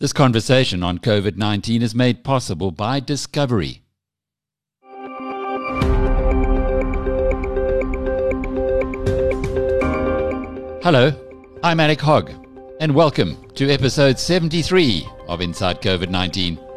This conversation on COVID 19 is made possible by Discovery. Hello, I'm Alec Hogg, and welcome to episode 73 of Inside COVID 19.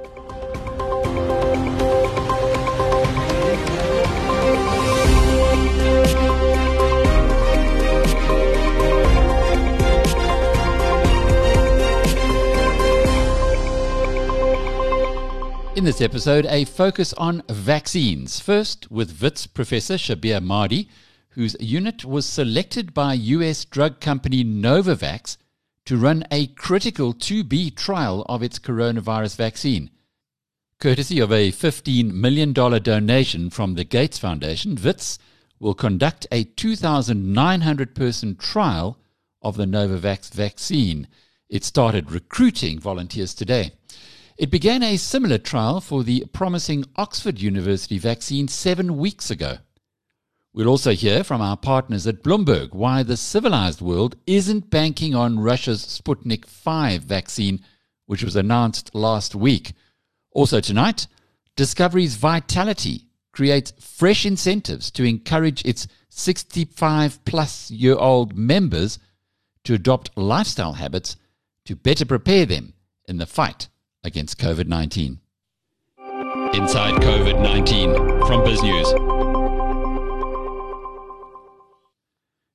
In this episode, a focus on vaccines. First, with WITS professor Shabir Madhi, whose unit was selected by US drug company Novavax to run a critical 2B trial of its coronavirus vaccine. Courtesy of a $15 million donation from the Gates Foundation, WITS will conduct a 2,900 person trial of the Novavax vaccine. It started recruiting volunteers today. It began a similar trial for the promising Oxford University vaccine seven weeks ago. We'll also hear from our partners at Bloomberg why the civilized world isn't banking on Russia's Sputnik V vaccine, which was announced last week. Also tonight, Discovery's Vitality creates fresh incentives to encourage its 65 plus year old members to adopt lifestyle habits to better prepare them in the fight against COVID 19. Inside COVID 19 from BizNews.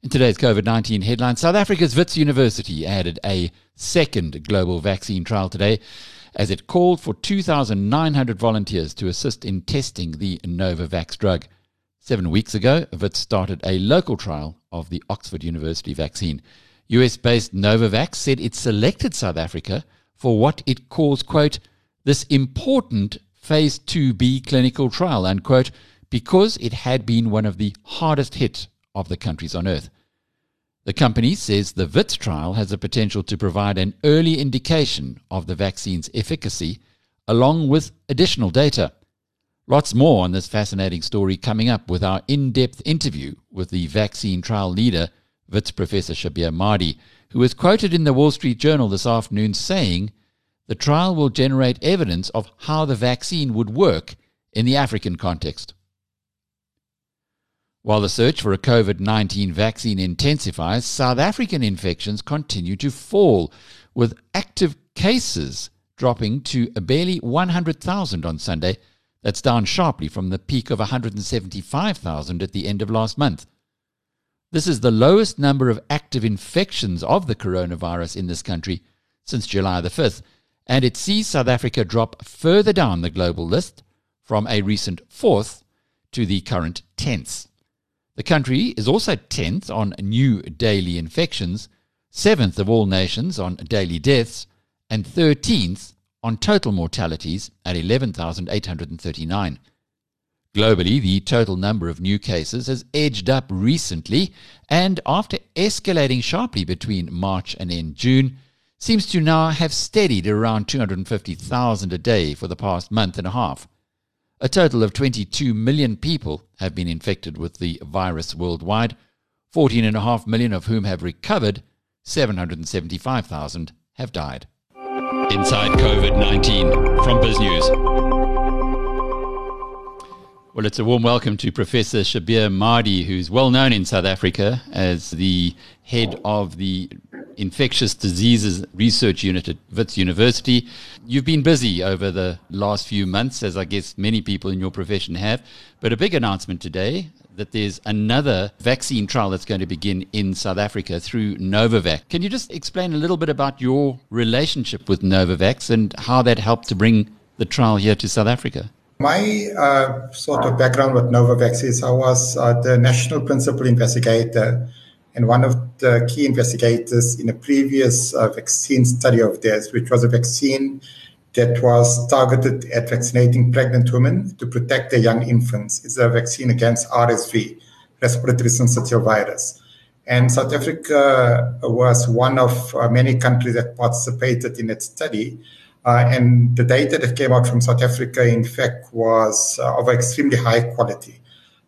In today's COVID 19 headline, South Africa's Wits University added a second global vaccine trial today as it called for 2,900 volunteers to assist in testing the Novavax drug. Seven weeks ago, Wits started a local trial of the Oxford University vaccine. US based Novavax said it selected South Africa for what it calls, quote, this important phase 2B clinical trial, unquote, because it had been one of the hardest hit of the countries on earth. The company says the WITS trial has the potential to provide an early indication of the vaccine's efficacy, along with additional data. Lots more on this fascinating story coming up with our in depth interview with the vaccine trial leader, WITS Professor Shabir Madhi who was quoted in the Wall Street Journal this afternoon saying the trial will generate evidence of how the vaccine would work in the African context. While the search for a COVID 19 vaccine intensifies, South African infections continue to fall, with active cases dropping to barely 100,000 on Sunday. That's down sharply from the peak of 175,000 at the end of last month. This is the lowest number of active infections of the coronavirus in this country since July the 5th, and it sees South Africa drop further down the global list from a recent fourth to the current 10th. The country is also 10th on new daily infections, 7th of all nations on daily deaths, and 13th on total mortalities at 11,839. Globally, the total number of new cases has edged up recently, and after escalating sharply between March and end June, seems to now have steadied around 250,000 a day for the past month and a half. A total of 22 million people have been infected with the virus worldwide, 14.5 million of whom have recovered, 775,000 have died. Inside COVID 19 from BizNews. Well, it's a warm welcome to Professor Shabir Madhi, who's well known in South Africa as the head of the Infectious Diseases Research Unit at Wits University. You've been busy over the last few months, as I guess many people in your profession have, but a big announcement today that there's another vaccine trial that's going to begin in South Africa through Novavax. Can you just explain a little bit about your relationship with Novavax and how that helped to bring the trial here to South Africa? My uh, sort of background with Novavax is I was uh, the national principal investigator and one of the key investigators in a previous uh, vaccine study of theirs, which was a vaccine that was targeted at vaccinating pregnant women to protect their young infants. It's a vaccine against RSV, respiratory syncytial virus. And South Africa was one of uh, many countries that participated in that study. Uh, and the data that came out from South Africa, in fact, was uh, of extremely high quality.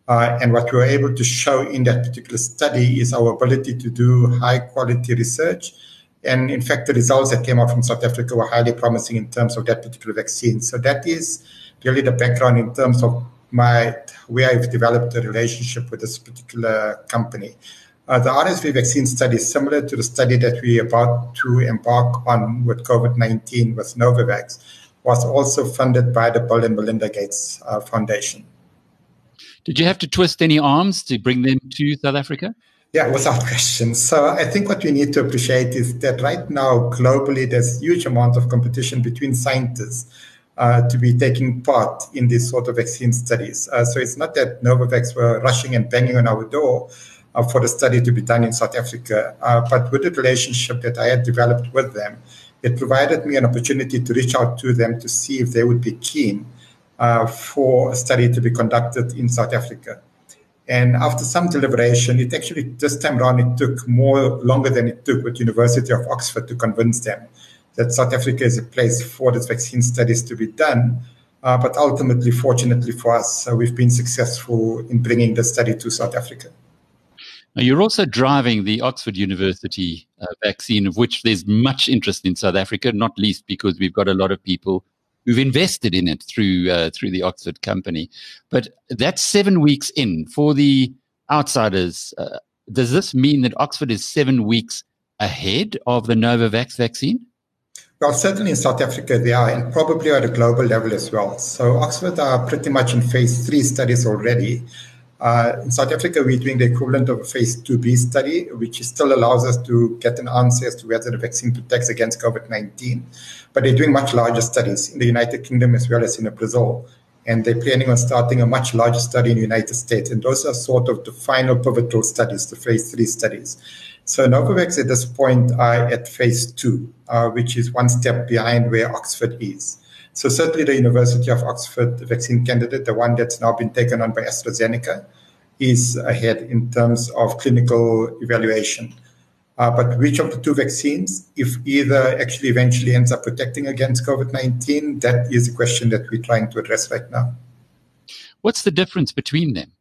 Uh, and what we were able to show in that particular study is our ability to do high quality research And in fact, the results that came out from South Africa were highly promising in terms of that particular vaccine. So that is really the background in terms of my where I've developed a relationship with this particular company. Uh, the RSV vaccine study is similar to the study that we are about to embark on with COVID 19 with Novavax, was also funded by the Bill and Melinda Gates uh, Foundation. Did you have to twist any arms to bring them to South Africa? Yeah, without question. So I think what we need to appreciate is that right now, globally, there's huge amount of competition between scientists uh, to be taking part in these sort of vaccine studies. Uh, so it's not that Novavax were rushing and banging on our door uh, for the study to be done in South Africa, uh, but with the relationship that I had developed with them, it provided me an opportunity to reach out to them to see if they would be keen uh, for a study to be conducted in South Africa. And after some deliberation, it actually this time around it took more longer than it took with University of Oxford to convince them that South Africa is a place for these vaccine studies to be done. Uh, but ultimately, fortunately for us, uh, we've been successful in bringing the study to South Africa. You're also driving the Oxford University uh, vaccine, of which there's much interest in South Africa, not least because we've got a lot of people who've invested in it through uh, through the Oxford company. But that's seven weeks in for the outsiders. Uh, does this mean that Oxford is seven weeks ahead of the Novavax vaccine? Well, certainly in South Africa they are, and probably at a global level as well. So Oxford are pretty much in phase three studies already. Uh, in South Africa, we're doing the equivalent of a phase 2B study, which still allows us to get an answer as to whether the vaccine protects against COVID 19. But they're doing much larger studies in the United Kingdom as well as in Brazil. And they're planning on starting a much larger study in the United States. And those are sort of the final pivotal studies, the phase three studies. So Novavax at this point are at phase two, uh, which is one step behind where Oxford is. So certainly the University of Oxford vaccine candidate, the one that's now been taken on by AstraZeneca, is ahead in terms of clinical evaluation. Uh, but which of the two vaccines, if either actually eventually ends up protecting against COVID 19, that is a question that we're trying to address right now. What's the difference between them?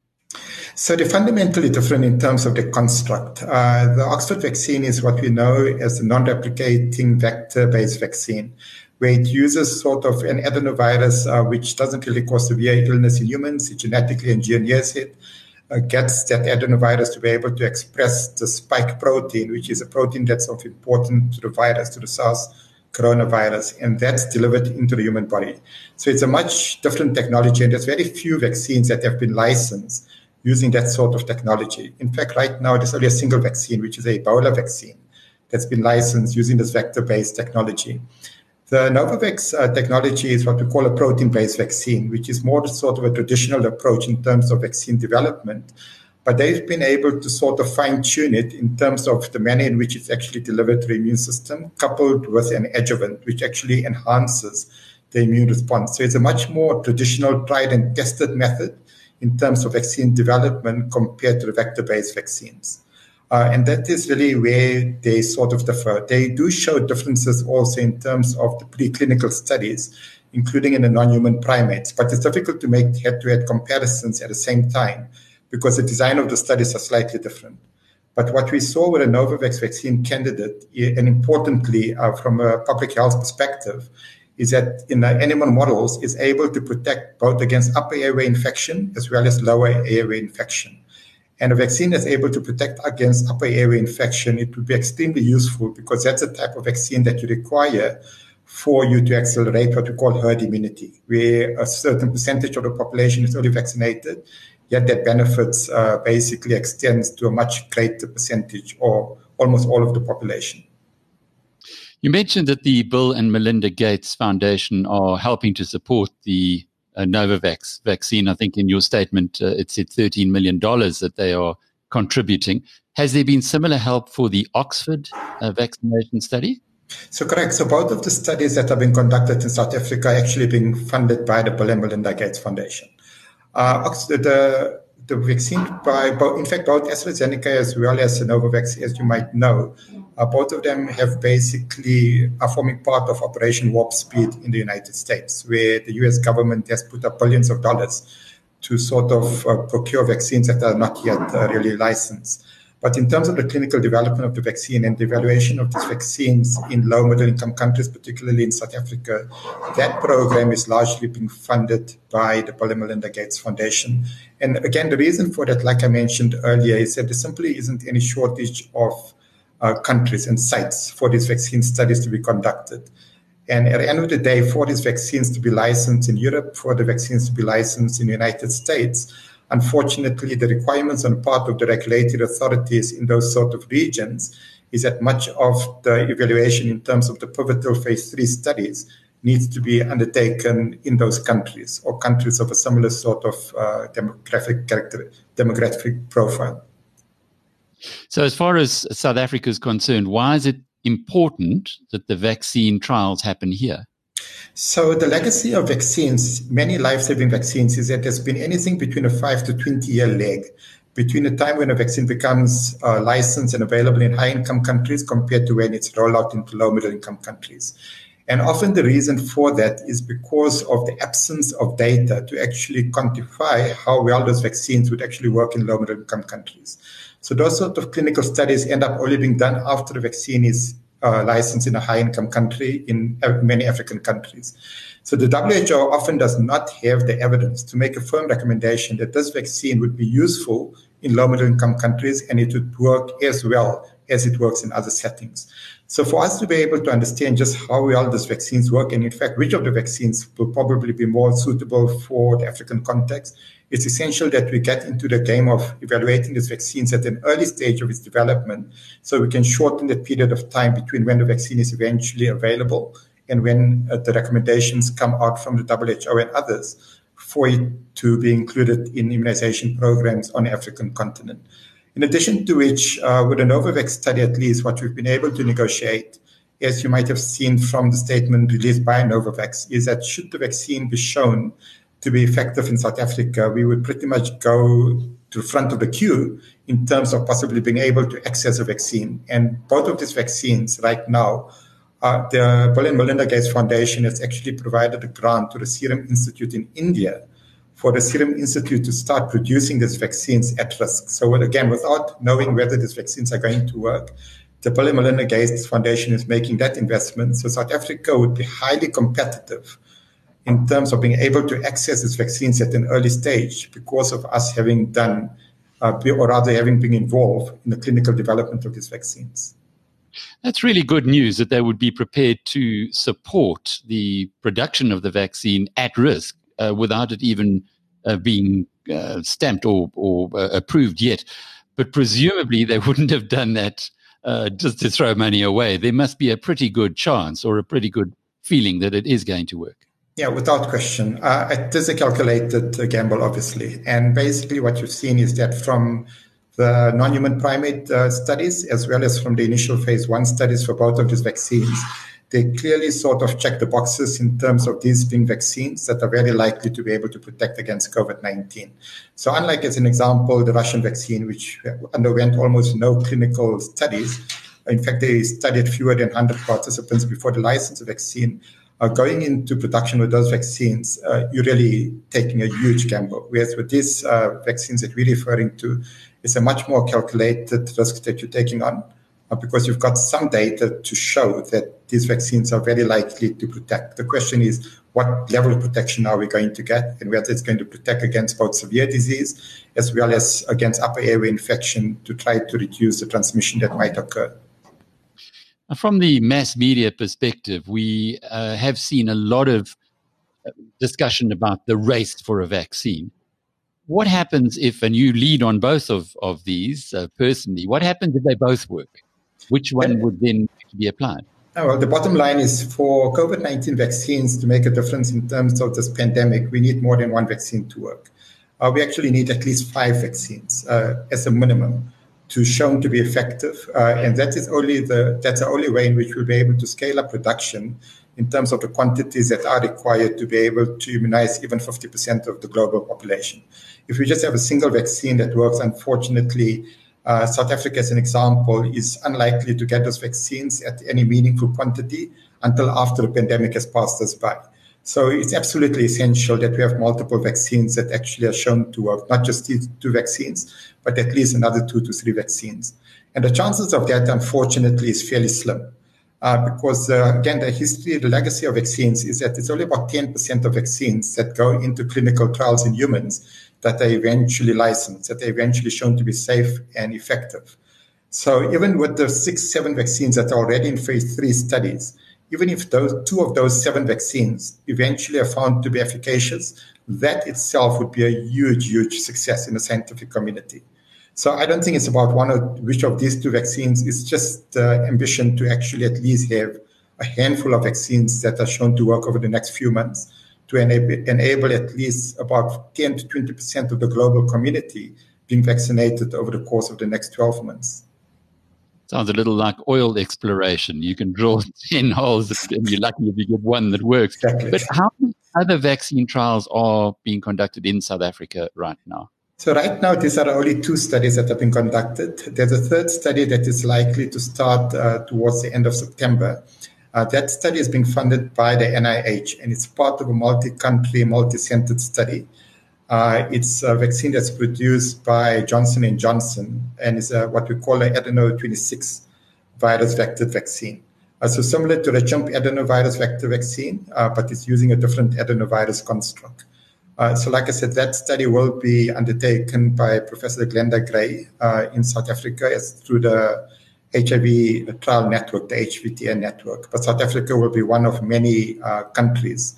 So they're fundamentally different in terms of the construct. Uh, the Oxford vaccine is what we know as a non-replicating vector-based vaccine, where it uses sort of an adenovirus uh, which doesn't really cause severe illness in humans. It genetically engineers it, uh, gets that adenovirus to be able to express the spike protein, which is a protein that's of importance to the virus, to the SARS coronavirus, and that's delivered into the human body. So it's a much different technology, and there's very few vaccines that have been licensed using that sort of technology. In fact, right now, there's only a single vaccine, which is a Ebola vaccine, that's been licensed using this vector based technology. The Novavax uh, technology is what we call a protein based vaccine, which is more sort of a traditional approach in terms of vaccine development. But they've been able to sort of fine tune it in terms of the manner in which it's actually delivered to the immune system, coupled with an adjuvant, which actually enhances the immune response. So it's a much more traditional, tried and tested method in terms of vaccine development compared to the vector based vaccines. Uh, and that is really where they sort of differ. They do show differences also in terms of the preclinical studies, including in the non human primates. But it's difficult to make head to head comparisons at the same time because the design of the studies are slightly different. But what we saw with a Novavax vaccine candidate, and importantly uh, from a public health perspective, is that in the animal models is able to protect both against upper airway infection as well as lower airway infection and a vaccine that's able to protect against upper airway infection, it would be extremely useful because that's the type of vaccine that you require for you to accelerate what we call herd immunity, where a certain percentage of the population is already vaccinated, yet that benefits uh, basically extends to a much greater percentage or almost all of the population. You mentioned that the Bill and Melinda Gates Foundation are helping to support the uh, Novavax vaccine. I think in your statement, uh, it said $13 million that they are contributing. Has there been similar help for the Oxford uh, vaccination study? So correct. So both of the studies that have been conducted in South Africa are actually being funded by the Bill and Melinda Gates Foundation. Uh, the the vaccine by both, in fact, both AstraZeneca as well as Novavax, as you might know, both of them have basically are forming part of Operation Warp Speed in the United States, where the U.S. government has put up billions of dollars to sort of uh, procure vaccines that are not yet uh, really licensed. But in terms of the clinical development of the vaccine and the evaluation of these vaccines in low middle income countries, particularly in South Africa, that program is largely being funded by the Bill and Melinda Gates Foundation. And again, the reason for that, like I mentioned earlier, is that there simply isn't any shortage of uh, countries and sites for these vaccine studies to be conducted. And at the end of the day, for these vaccines to be licensed in Europe, for the vaccines to be licensed in the United States, unfortunately, the requirements on part of the regulatory authorities in those sort of regions is that much of the evaluation in terms of the pivotal phase three studies needs to be undertaken in those countries or countries of a similar sort of uh, demographic character, demographic profile. So, as far as South Africa is concerned, why is it important that the vaccine trials happen here? So, the legacy of vaccines, many life saving vaccines, is that there's been anything between a 5 to 20 year lag between the time when a vaccine becomes uh, licensed and available in high income countries compared to when it's rolled out into low middle income countries. And often the reason for that is because of the absence of data to actually quantify how well those vaccines would actually work in low middle income countries. So those sort of clinical studies end up only being done after the vaccine is uh, licensed in a high income country in many African countries. So the WHO often does not have the evidence to make a firm recommendation that this vaccine would be useful in low middle income countries and it would work as well as it works in other settings. So for us to be able to understand just how well these vaccines work, and in fact, which of the vaccines will probably be more suitable for the African context, it's essential that we get into the game of evaluating these vaccines at an early stage of its development so we can shorten the period of time between when the vaccine is eventually available and when uh, the recommendations come out from the WHO and others for it to be included in immunization programs on the African continent. In addition to which, uh, with the Novavax study at least, what we've been able to negotiate, as you might have seen from the statement released by Novavax, is that should the vaccine be shown to be effective in South Africa, we would pretty much go to the front of the queue in terms of possibly being able to access a vaccine. And both of these vaccines right now, uh, the Bill and Melinda Gates Foundation has actually provided a grant to the Serum Institute in India for the Serum Institute to start producing these vaccines at risk. So again, without knowing whether these vaccines are going to work, the Bill and Melinda Gates Foundation is making that investment. So South Africa would be highly competitive in terms of being able to access these vaccines at an early stage because of us having done, uh, or rather having been involved in the clinical development of these vaccines. That's really good news that they would be prepared to support the production of the vaccine at risk uh, without it even uh, being uh, stamped or, or uh, approved yet. But presumably they wouldn't have done that uh, just to throw money away. There must be a pretty good chance or a pretty good feeling that it is going to work. Yeah, without question. Uh, it is a calculated gamble, obviously. And basically, what you've seen is that from the non human primate studies, as well as from the initial phase one studies for both of these vaccines, they clearly sort of check the boxes in terms of these being vaccines that are very likely to be able to protect against COVID 19. So, unlike, as an example, the Russian vaccine, which underwent almost no clinical studies, in fact, they studied fewer than 100 participants before the license vaccine. Uh, going into production with those vaccines, uh, you're really taking a huge gamble. Whereas with these uh, vaccines that we're referring to, it's a much more calculated risk that you're taking on uh, because you've got some data to show that these vaccines are very likely to protect. The question is, what level of protection are we going to get, and whether it's going to protect against both severe disease as well as against upper airway infection to try to reduce the transmission that might occur. From the mass media perspective, we uh, have seen a lot of uh, discussion about the race for a vaccine. What happens if, and you lead on both of, of these uh, personally, what happens if they both work? Which one would then be applied? Oh, well, the bottom line is for COVID 19 vaccines to make a difference in terms of this pandemic, we need more than one vaccine to work. Uh, we actually need at least five vaccines uh, as a minimum to shown to be effective. Uh, and that is only the, that's the only way in which we'll be able to scale up production in terms of the quantities that are required to be able to immunize even 50% of the global population. If we just have a single vaccine that works, unfortunately, uh, South Africa, as an example, is unlikely to get those vaccines at any meaningful quantity until after the pandemic has passed us by. So it's absolutely essential that we have multiple vaccines that actually are shown to work, not just two vaccines, but at least another two to three vaccines. And the chances of that, unfortunately, is fairly slim. Uh, because uh, again, the history, the legacy of vaccines is that it's only about 10% of vaccines that go into clinical trials in humans that are eventually licensed, that are eventually shown to be safe and effective. So even with the six, seven vaccines that are already in phase three studies, even if those two of those seven vaccines eventually are found to be efficacious, that itself would be a huge, huge success in the scientific community. So I don't think it's about one of which of these two vaccines. It's just the ambition to actually at least have a handful of vaccines that are shown to work over the next few months to enable, enable at least about 10 to 20 percent of the global community being vaccinated over the course of the next 12 months. Sounds a little like oil exploration. You can drill 10 holes and you're lucky if you get one that works. Exactly. But how many other vaccine trials are being conducted in South Africa right now? So right now, these are only two studies that have been conducted. There's a third study that is likely to start uh, towards the end of September. Uh, that study is being funded by the NIH, and it's part of a multi-country, multi-centered study uh, it's a vaccine that's produced by Johnson and Johnson, and is what we call an adeno 26 virus vector vaccine. Uh, so similar to the chimp adenovirus vector vaccine, uh, but it's using a different adenovirus construct. Uh, so, like I said, that study will be undertaken by Professor Glenda Gray uh, in South Africa as through the HIV trial network, the HVTN network. But South Africa will be one of many uh, countries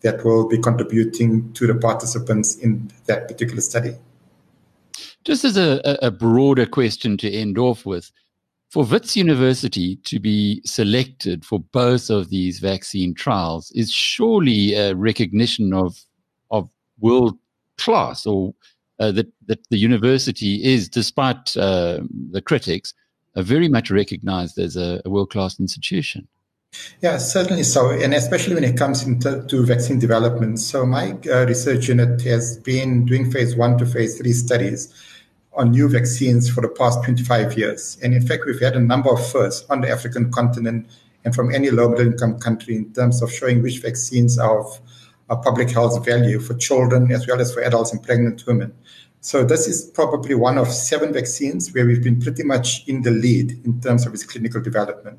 that will be contributing to the participants in that particular study. Just as a, a broader question to end off with, for Wits University to be selected for both of these vaccine trials is surely a recognition of of world class, or uh, that that the university is, despite uh, the critics, uh, very much recognized as a, a world class institution. Yeah, certainly so, and especially when it comes into to vaccine development. So my uh, research unit has been doing phase one to phase three studies on new vaccines for the past 25 years. And in fact, we've had a number of firsts on the African continent and from any low middle income country in terms of showing which vaccines are of, of public health value for children as well as for adults and pregnant women. So this is probably one of seven vaccines where we've been pretty much in the lead in terms of its clinical development.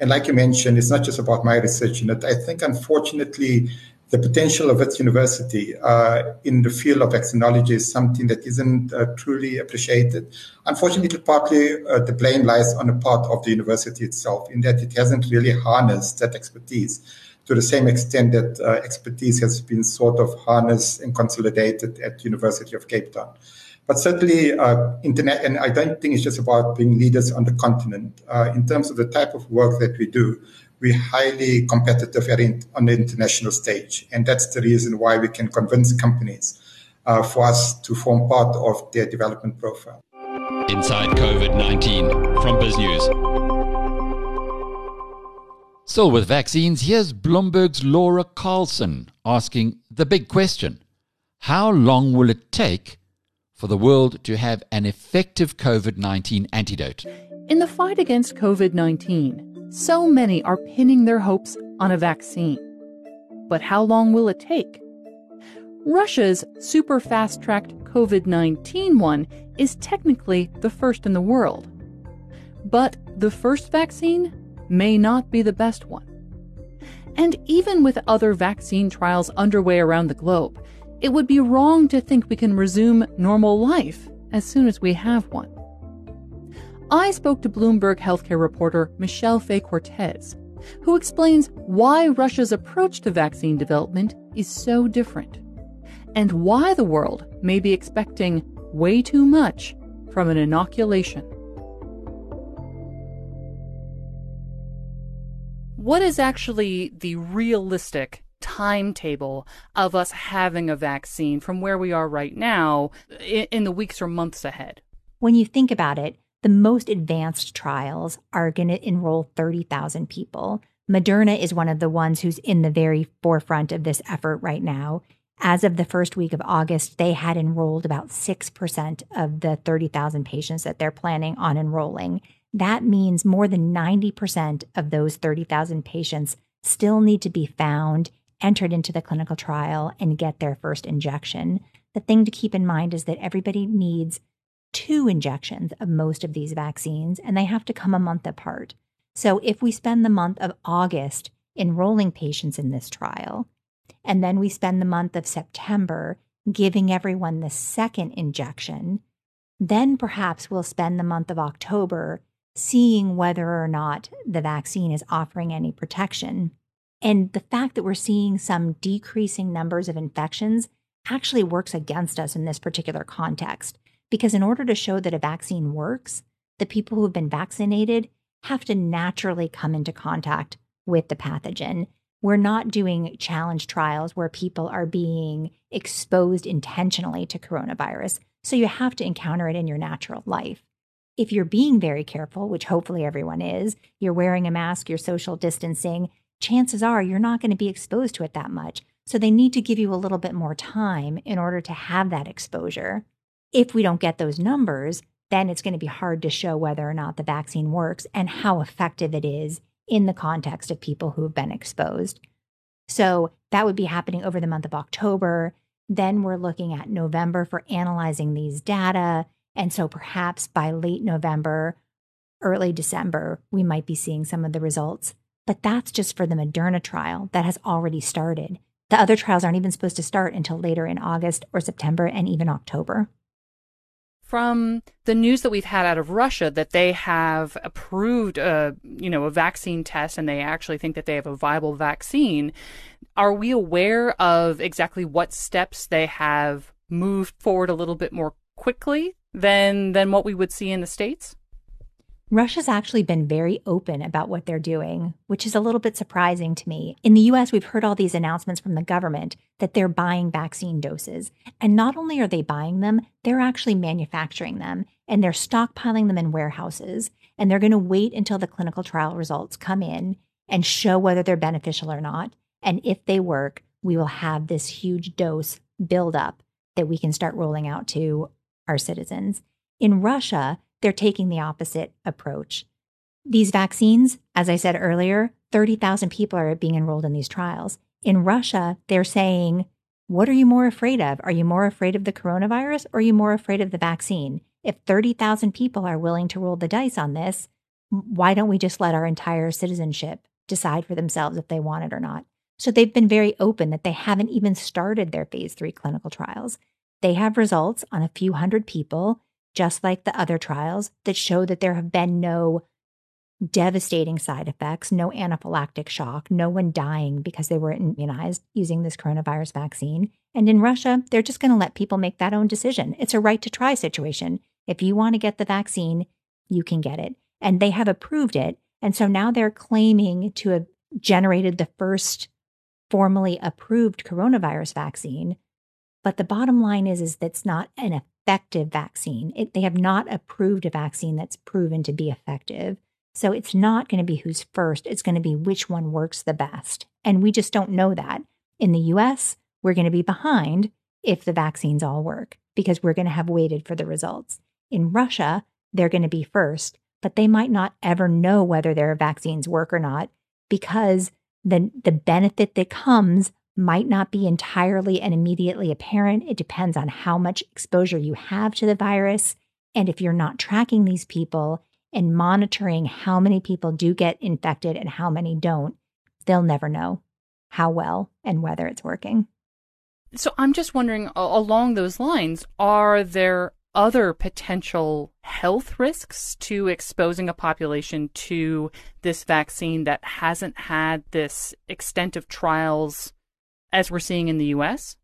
And like you mentioned, it's not just about my research unit. I think, unfortunately, the potential of Wits university uh, in the field of vaccinology is something that isn't uh, truly appreciated. Unfortunately, partly uh, the blame lies on the part of the university itself, in that it hasn't really harnessed that expertise to the same extent that uh, expertise has been sort of harnessed and consolidated at University of Cape Town. But certainly, uh, internet, and I don't think it's just about being leaders on the continent. Uh, in terms of the type of work that we do, we're highly competitive on the international stage. And that's the reason why we can convince companies uh, for us to form part of their development profile. Inside COVID 19 from BizNews. Still with vaccines, here's Bloomberg's Laura Carlson asking the big question How long will it take for the world to have an effective COVID 19 antidote. In the fight against COVID 19, so many are pinning their hopes on a vaccine. But how long will it take? Russia's super fast tracked COVID 19 one is technically the first in the world. But the first vaccine may not be the best one. And even with other vaccine trials underway around the globe, it would be wrong to think we can resume normal life as soon as we have one. I spoke to Bloomberg healthcare reporter Michelle Fay Cortez, who explains why Russia's approach to vaccine development is so different, and why the world may be expecting way too much from an inoculation. What is actually the realistic timetable of us having a vaccine from where we are right now in, in the weeks or months ahead? When you think about it, the most advanced trials are going to enroll 30,000 people. Moderna is one of the ones who's in the very forefront of this effort right now. As of the first week of August, they had enrolled about 6% of the 30,000 patients that they're planning on enrolling. That means more than 90% of those 30,000 patients still need to be found entered into the clinical trial and get their first injection. The thing to keep in mind is that everybody needs two injections of most of these vaccines, and they have to come a month apart. So if we spend the month of August enrolling patients in this trial, and then we spend the month of September giving everyone the second injection, then perhaps we'll spend the month of October seeing whether or not the vaccine is offering any protection. And the fact that we're seeing some decreasing numbers of infections actually works against us in this particular context. Because in order to show that a vaccine works, the people who have been vaccinated have to naturally come into contact with the pathogen. We're not doing challenge trials where people are being exposed intentionally to coronavirus. So you have to encounter it in your natural life. If you're being very careful, which hopefully everyone is, you're wearing a mask, you're social distancing, chances are you're not going to be exposed to it that much. So they need to give you a little bit more time in order to have that exposure if we don't get those numbers, then it's going to be hard to show whether or not the vaccine works and how effective it is in the context of people who have been exposed. So that would be happening over the month of October. Then we're looking at November for analyzing these data. And so perhaps by late November, early December, we might be seeing some of the results. But that's just for the Moderna trial that has already started. The other trials aren't even supposed to start until later in August or September and even October from the news that we've had out of Russia that they have approved a you know a vaccine test and they actually think that they have a viable vaccine are we aware of exactly what steps they have moved forward a little bit more quickly than than what we would see in the states Russia's actually been very open about what they're doing, which is a little bit surprising to me. In the US, we've heard all these announcements from the government that they're buying vaccine doses. And not only are they buying them, they're actually manufacturing them and they're stockpiling them in warehouses. And they're going to wait until the clinical trial results come in and show whether they're beneficial or not. And if they work, we will have this huge dose build up that we can start rolling out to our citizens. In Russia, they're taking the opposite approach. These vaccines, as I said earlier, 30,000 people are being enrolled in these trials. In Russia, they're saying, what are you more afraid of? Are you more afraid of the coronavirus or are you more afraid of the vaccine? If 30,000 people are willing to roll the dice on this, why don't we just let our entire citizenship decide for themselves if they want it or not? So they've been very open that they haven't even started their phase three clinical trials. They have results on a few hundred people just like the other trials, that show that there have been no devastating side effects, no anaphylactic shock, no one dying because they were immunized using this coronavirus vaccine. And in Russia, they're just going to let people make that own decision. It's a right to try situation. If you want to get the vaccine, you can get it. And they have approved it. And so now they're claiming to have generated the first formally approved coronavirus vaccine. But the bottom line is, is that's not an effective vaccine. It, they have not approved a vaccine that's proven to be effective. So it's not going to be who's first, it's going to be which one works the best. And we just don't know that. In the US, we're going to be behind if the vaccines all work because we're going to have waited for the results. In Russia, they're going to be first, but they might not ever know whether their vaccines work or not because the, the benefit that comes might not be entirely and immediately apparent. It depends on how much exposure you have to the virus. And if you're not tracking these people and monitoring how many people do get infected and how many don't, they'll never know how well and whether it's working. So I'm just wondering along those lines, are there other potential health risks to exposing a population to this vaccine that hasn't had this extent of trials as we're seeing in the US?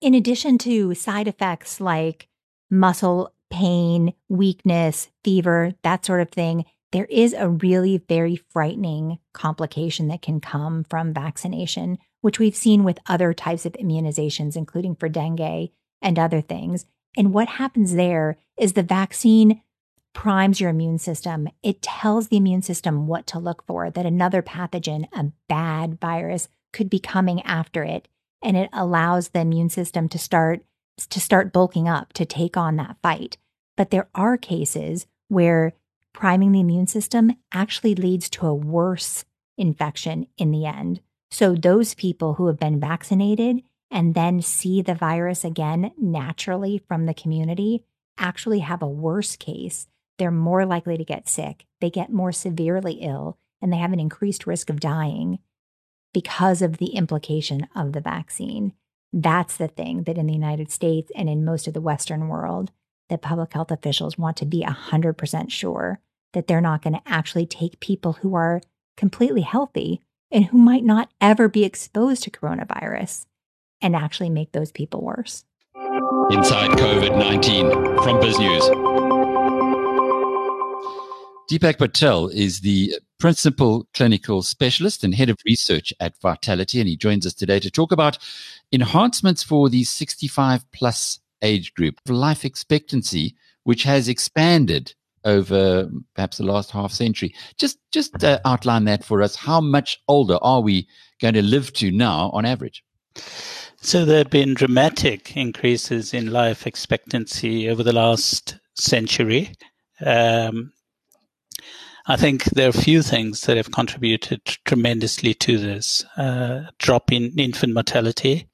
In addition to side effects like muscle pain, weakness, fever, that sort of thing, there is a really very frightening complication that can come from vaccination, which we've seen with other types of immunizations, including for dengue and other things. And what happens there is the vaccine primes your immune system. It tells the immune system what to look for, that another pathogen, a bad virus, could be coming after it and it allows the immune system to start to start bulking up to take on that fight. But there are cases where priming the immune system actually leads to a worse infection in the end. So those people who have been vaccinated and then see the virus again naturally from the community actually have a worse case. They're more likely to get sick, they get more severely ill, and they have an increased risk of dying because of the implication of the vaccine. That's the thing that in the United States and in most of the Western world, that public health officials want to be 100% sure that they're not going to actually take people who are completely healthy and who might not ever be exposed to coronavirus and actually make those people worse. Inside COVID 19 from Biz News. Deepak Patel is the principal clinical specialist and head of research at Vitality, and he joins us today to talk about enhancements for the 65 plus age group, life expectancy, which has expanded over perhaps the last half century. Just just uh, outline that for us. How much older are we going to live to now on average? So there have been dramatic increases in life expectancy over the last century. Um, I think there are a few things that have contributed tremendously to this uh, drop in infant mortality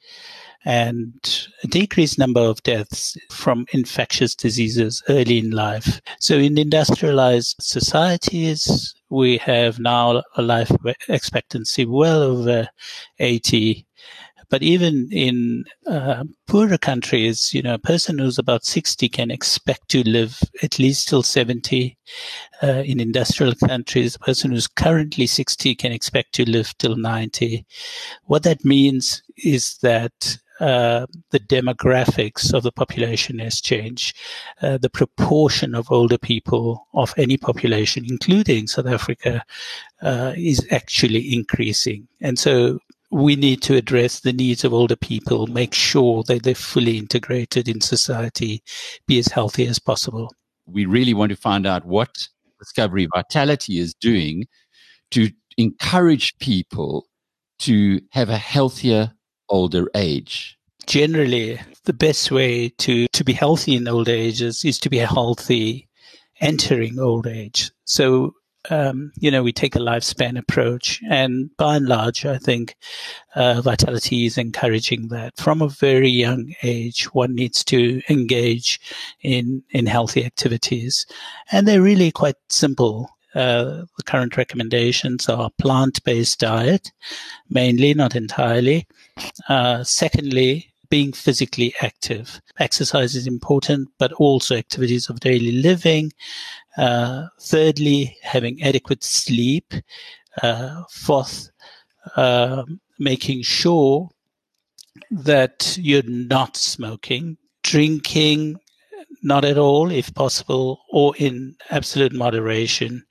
and a decreased number of deaths from infectious diseases early in life. So in industrialized societies, we have now a life expectancy well over 80 but even in uh, poorer countries, you know, a person who's about 60 can expect to live at least till 70. Uh, in industrial countries, a person who's currently 60 can expect to live till 90. What that means is that uh, the demographics of the population has changed. Uh, the proportion of older people of any population, including South Africa, uh, is actually increasing. And so we need to address the needs of older people, make sure that they're fully integrated in society, be as healthy as possible. We really want to find out what Discovery Vitality is doing to encourage people to have a healthier older age. Generally, the best way to, to be healthy in old age is, is to be healthy entering old age. So um, you know, we take a lifespan approach. And by and large, I think uh, Vitality is encouraging that from a very young age, one needs to engage in, in healthy activities. And they're really quite simple. Uh, the current recommendations are plant-based diet, mainly, not entirely. Uh, secondly, being physically active. Exercise is important, but also activities of daily living. Uh, thirdly, having adequate sleep. Uh, fourth, uh, making sure that you're not smoking, drinking, not at all, if possible, or in absolute moderation,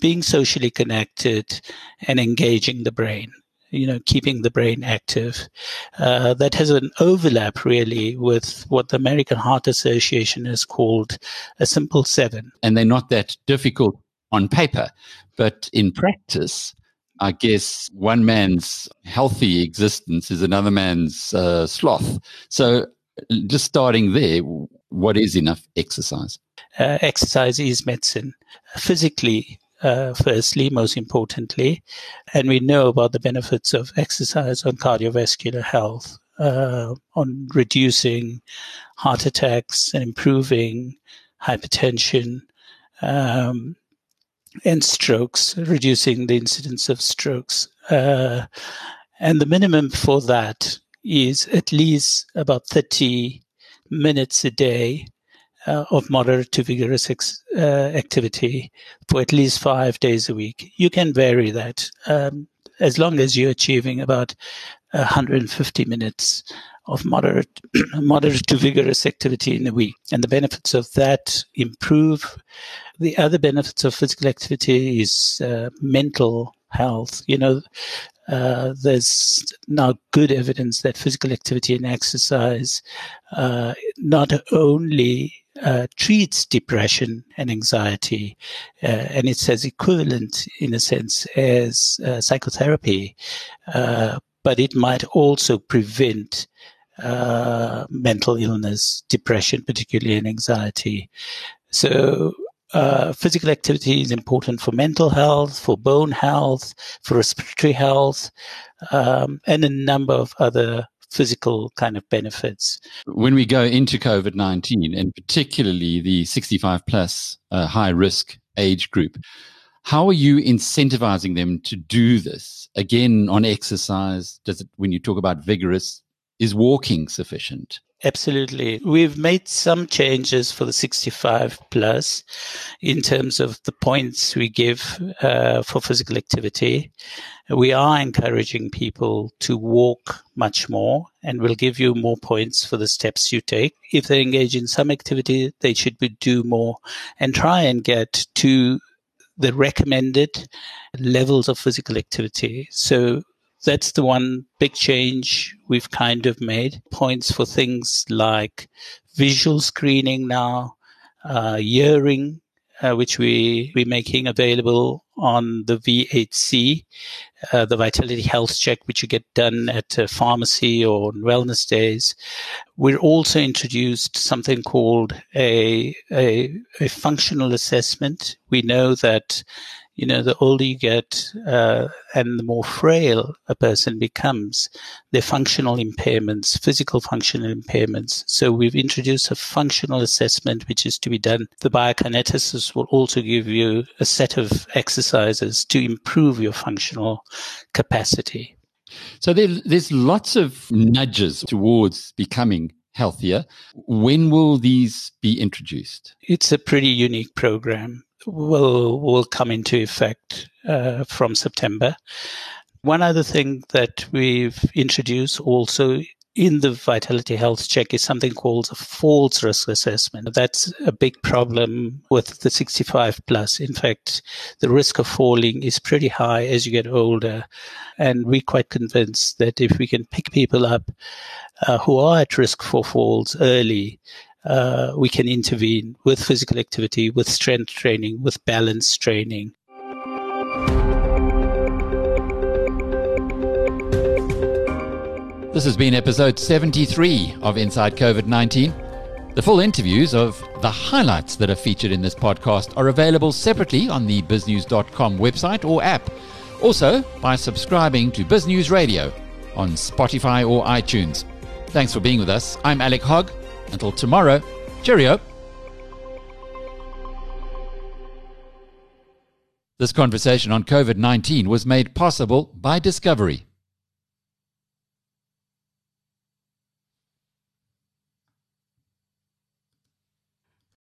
being socially connected and engaging the brain you know, keeping the brain active. Uh, that has an overlap really with what the American Heart Association has called a simple seven. And they're not that difficult on paper, but in practice, I guess one man's healthy existence is another man's uh, sloth. So, just starting there, what is enough exercise? Uh, exercise is medicine. Physically, uh, firstly, most importantly, and we know about the benefits of exercise on cardiovascular health, uh, on reducing heart attacks and improving hypertension um, and strokes, reducing the incidence of strokes. Uh, and the minimum for that is at least about 30 minutes a day uh, of moderate to vigorous ex- uh, activity for at least five days a week. You can vary that um, as long as you're achieving about 150 minutes of moderate, moderate to vigorous activity in a week. And the benefits of that improve. The other benefits of physical activity is uh, mental health. You know, uh, there's now good evidence that physical activity and exercise uh, not only uh, treats depression and anxiety, uh, and it's as equivalent in a sense as uh, psychotherapy, uh, but it might also prevent uh, mental illness, depression, particularly and anxiety. So uh, physical activity is important for mental health, for bone health, for respiratory health, um, and a number of other physical kind of benefits. When we go into COVID 19, and particularly the 65 plus uh, high risk age group, how are you incentivizing them to do this? Again, on exercise, does it, when you talk about vigorous, is walking sufficient? Absolutely. We've made some changes for the 65 plus in terms of the points we give uh, for physical activity. We are encouraging people to walk much more and we'll give you more points for the steps you take. If they engage in some activity, they should do more and try and get to the recommended levels of physical activity. So that's the one big change we've kind of made. Points for things like visual screening now, uh, hearing, uh, which we, we're making available on the VHC, uh, the Vitality Health Check, which you get done at a pharmacy or on wellness days. We're also introduced something called a, a, a functional assessment. We know that you know, the older you get uh, and the more frail a person becomes, their functional impairments, physical functional impairments. So we've introduced a functional assessment, which is to be done. The biokineticist will also give you a set of exercises to improve your functional capacity. So there, there's lots of nudges towards becoming healthier. When will these be introduced? It's a pretty unique program will will come into effect uh, from September. One other thing that we've introduced also in the vitality health check is something called a falls risk assessment. That's a big problem with the 65 plus. In fact, the risk of falling is pretty high as you get older. And we're quite convinced that if we can pick people up uh, who are at risk for falls early, uh, we can intervene with physical activity, with strength training, with balance training. This has been episode 73 of Inside COVID 19. The full interviews of the highlights that are featured in this podcast are available separately on the biznews.com website or app. Also, by subscribing to BizNews Radio on Spotify or iTunes. Thanks for being with us. I'm Alec Hogg. Until tomorrow, cheerio. This conversation on COVID 19 was made possible by Discovery.